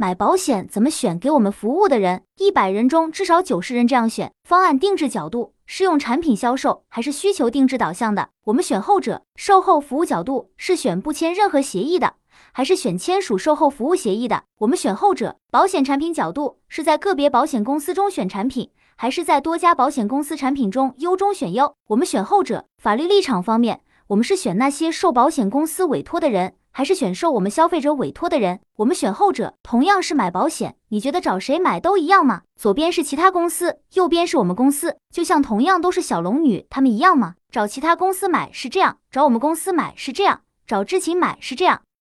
买保险怎么选？给我们服务的人，一百人中至少九十人这样选。方案定制角度是用产品销售还是需求定制导向的？我们选后者。售后服务角度是选不签任何协议的，还是选签署售后服务协议的？我们选后者。保险产品角度是在个别保险公司中选产品，还是在多家保险公司产品中优中选优？我们选后者。法律立场方面。我们是选那些受保险公司委托的人，还是选受我们消费者委托的人？我们选后者。同样是买保险，你觉得找谁买都一样吗？左边是其他公司，右边是我们公司，就像同样都是小龙女，他们一样吗？找其他公司买是这样，找我们公司买是这样，找知情买是这样。